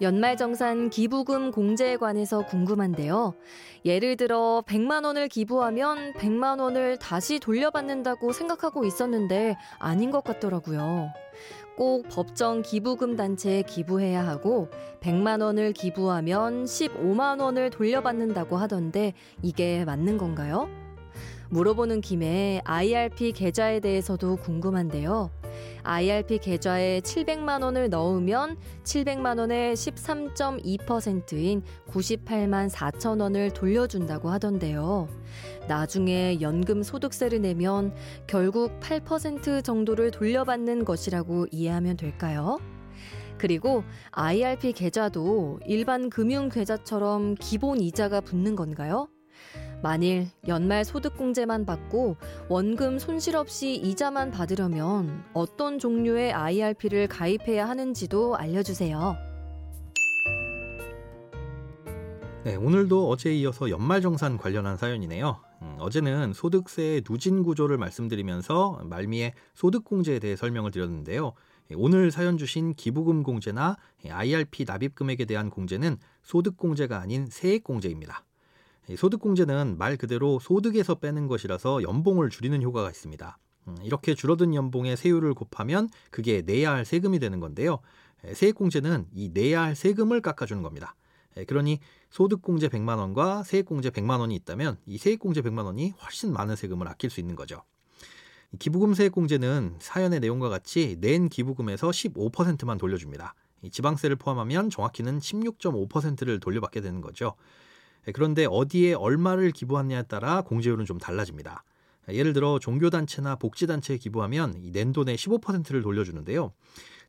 연말정산 기부금 공제에 관해서 궁금한데요. 예를 들어 100만 원을 기부하면 100만 원을 다시 돌려받는다고 생각하고 있었는데 아닌 것 같더라고요. 꼭 법정 기부금 단체에 기부해야 하고 100만 원을 기부하면 15만 원을 돌려받는다고 하던데 이게 맞는 건가요? 물어보는 김에 IRP 계좌에 대해서도 궁금한데요. IRP 계좌에 700만 원을 넣으면 700만 원의 13.2%인 98만 4천 원을 돌려준다고 하던데요. 나중에 연금 소득세를 내면 결국 8% 정도를 돌려받는 것이라고 이해하면 될까요? 그리고 IRP 계좌도 일반 금융 계좌처럼 기본 이자가 붙는 건가요? 만일 연말 소득공제만 받고 원금 손실 없이 이자만 받으려면 어떤 종류의 IRP를 가입해야 하는지도 알려주세요. 네, 오늘도 어제에 이어서 연말정산 관련한 사연이네요. 음, 어제는 소득세의 누진 구조를 말씀드리면서 말미에 소득공제에 대해 설명을 드렸는데요. 예, 오늘 사연 주신 기부금 공제나 IRP 납입 금액에 대한 공제는 소득공제가 아닌 세액공제입니다. 소득공제는 말 그대로 소득에서 빼는 것이라서 연봉을 줄이는 효과가 있습니다. 음, 이렇게 줄어든 연봉의 세율을 곱하면 그게 내야 할 세금이 되는 건데요. 세액공제는 이 내야 할 세금을 깎아주는 겁니다. 그러니 소득공제 100만 원과 세액공제 100만 원이 있다면 이 세액공제 100만 원이 훨씬 많은 세금을 아낄 수 있는 거죠. 기부금 세액공제는 사연의 내용과 같이 낸 기부금에서 15%만 돌려줍니다. 지방세를 포함하면 정확히는 16.5%를 돌려받게 되는 거죠. 예, 그런데 어디에 얼마를 기부하느냐에 따라 공제율은 좀 달라집니다. 예를 들어 종교단체나 복지단체에 기부하면 낸 돈의 15%를 돌려주는데요.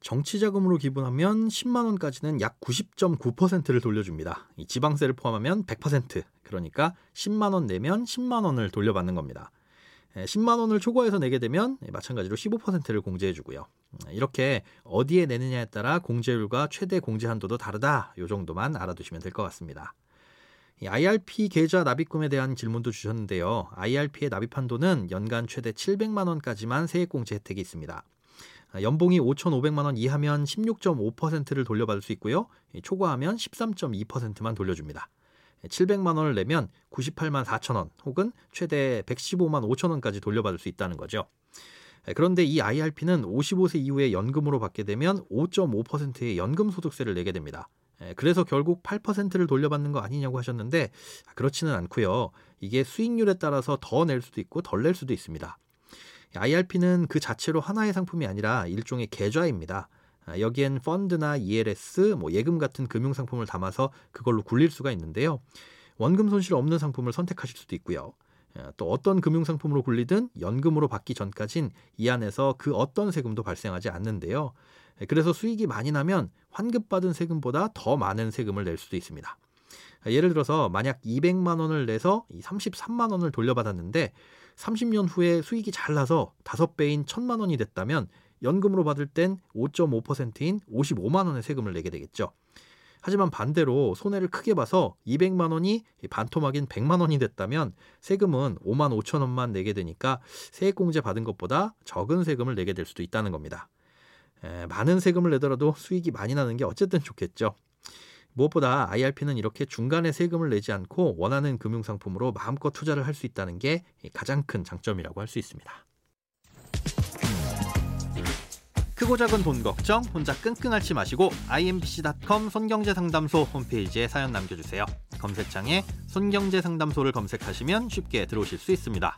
정치자금으로 기부하면 10만 원까지는 약 90.9%를 돌려줍니다. 지방세를 포함하면 100% 그러니까 10만 원 내면 10만 원을 돌려받는 겁니다. 10만 예, 원을 초과해서 내게 되면 마찬가지로 15%를 공제해 주고요. 이렇게 어디에 내느냐에 따라 공제율과 최대 공제 한도도 다르다. 요 정도만 알아두시면 될 것 같습니다. IRP 계좌 납입금에 대한 질문도 주셨는데요. IRP의 납입 한도는 연간 최대 700만 원까지만 세액공제 혜택이 있습니다. 연봉이 5,500만 원 이하면 16.5%를 돌려받을 수 있고요. 초과하면 13.2%만 돌려줍니다. 700만 원을 내면 98만 4천 원 혹은 최대 115만 5천 원까지 돌려받을 수 있다는 거죠. 그런데 이 IRP는 55세 이후에 연금으로 받게 되면 5.5%의 연금 소득세를 내게 됩니다. 예, 그래서 결국 8%를 돌려받는 거 아니냐고 하셨는데 그렇지는 않고요. 이게 수익률에 따라서 더 낼 수도 있고 덜 낼 수도 있습니다. IRP는 그 자체로 하나의 상품이 아니라 일종의 계좌입니다. 아, 여기엔 펀드나 ELS, 뭐 예금 같은 금융 상품을 담아서 그걸로 굴릴 수가 있는데요. 원금 손실 없는 상품을 선택하실 수도 있고요. 아, 또 어떤 금융 상품으로 굴리든 연금으로 받기 전까진 이 안에서 그 어떤 세금도 발생하지 않는데요. 예, 그래서 수익이 많이 나면 환급받은 세금보다 더 많은 세금을 낼 수도 있습니다. 예를 들어서 만약 200만 원을 내서 33만 원을 돌려받았는데 30년 후에 수익이 잘 나서 5배인 1000만 원이 됐다면 연금으로 받을 땐 5.5%인 55만 원의 세금을 내게 되겠죠. 하지만 반대로 손해를 크게 봐서 200만 원이 반토막인 100만 원이 됐다면 세금은 5만 5천 원만 내게 되니까 세액공제 받은 것보다 적은 세금을 내게 될 수도 있다는 겁니다. 에, 많은 세금을 내더라도 수익이 많이 나는 게 어쨌든 좋겠죠. 무엇보다 IRP는 이렇게 중간에 세금을 내지 않고 원하는 금융 상품으로 마음껏 투자를 할 수 있다는 게 가장 큰 장점이라고 할 수 있습니다. 크고 작은 돈 걱정 혼자 끙끙 앓지 마시고 imbc.com 손경제 상담소 홈페이지에 사연 남겨주세요. 검색창에 손경제 상담소를 검색하시면 쉽게 들어오실 수 있습니다.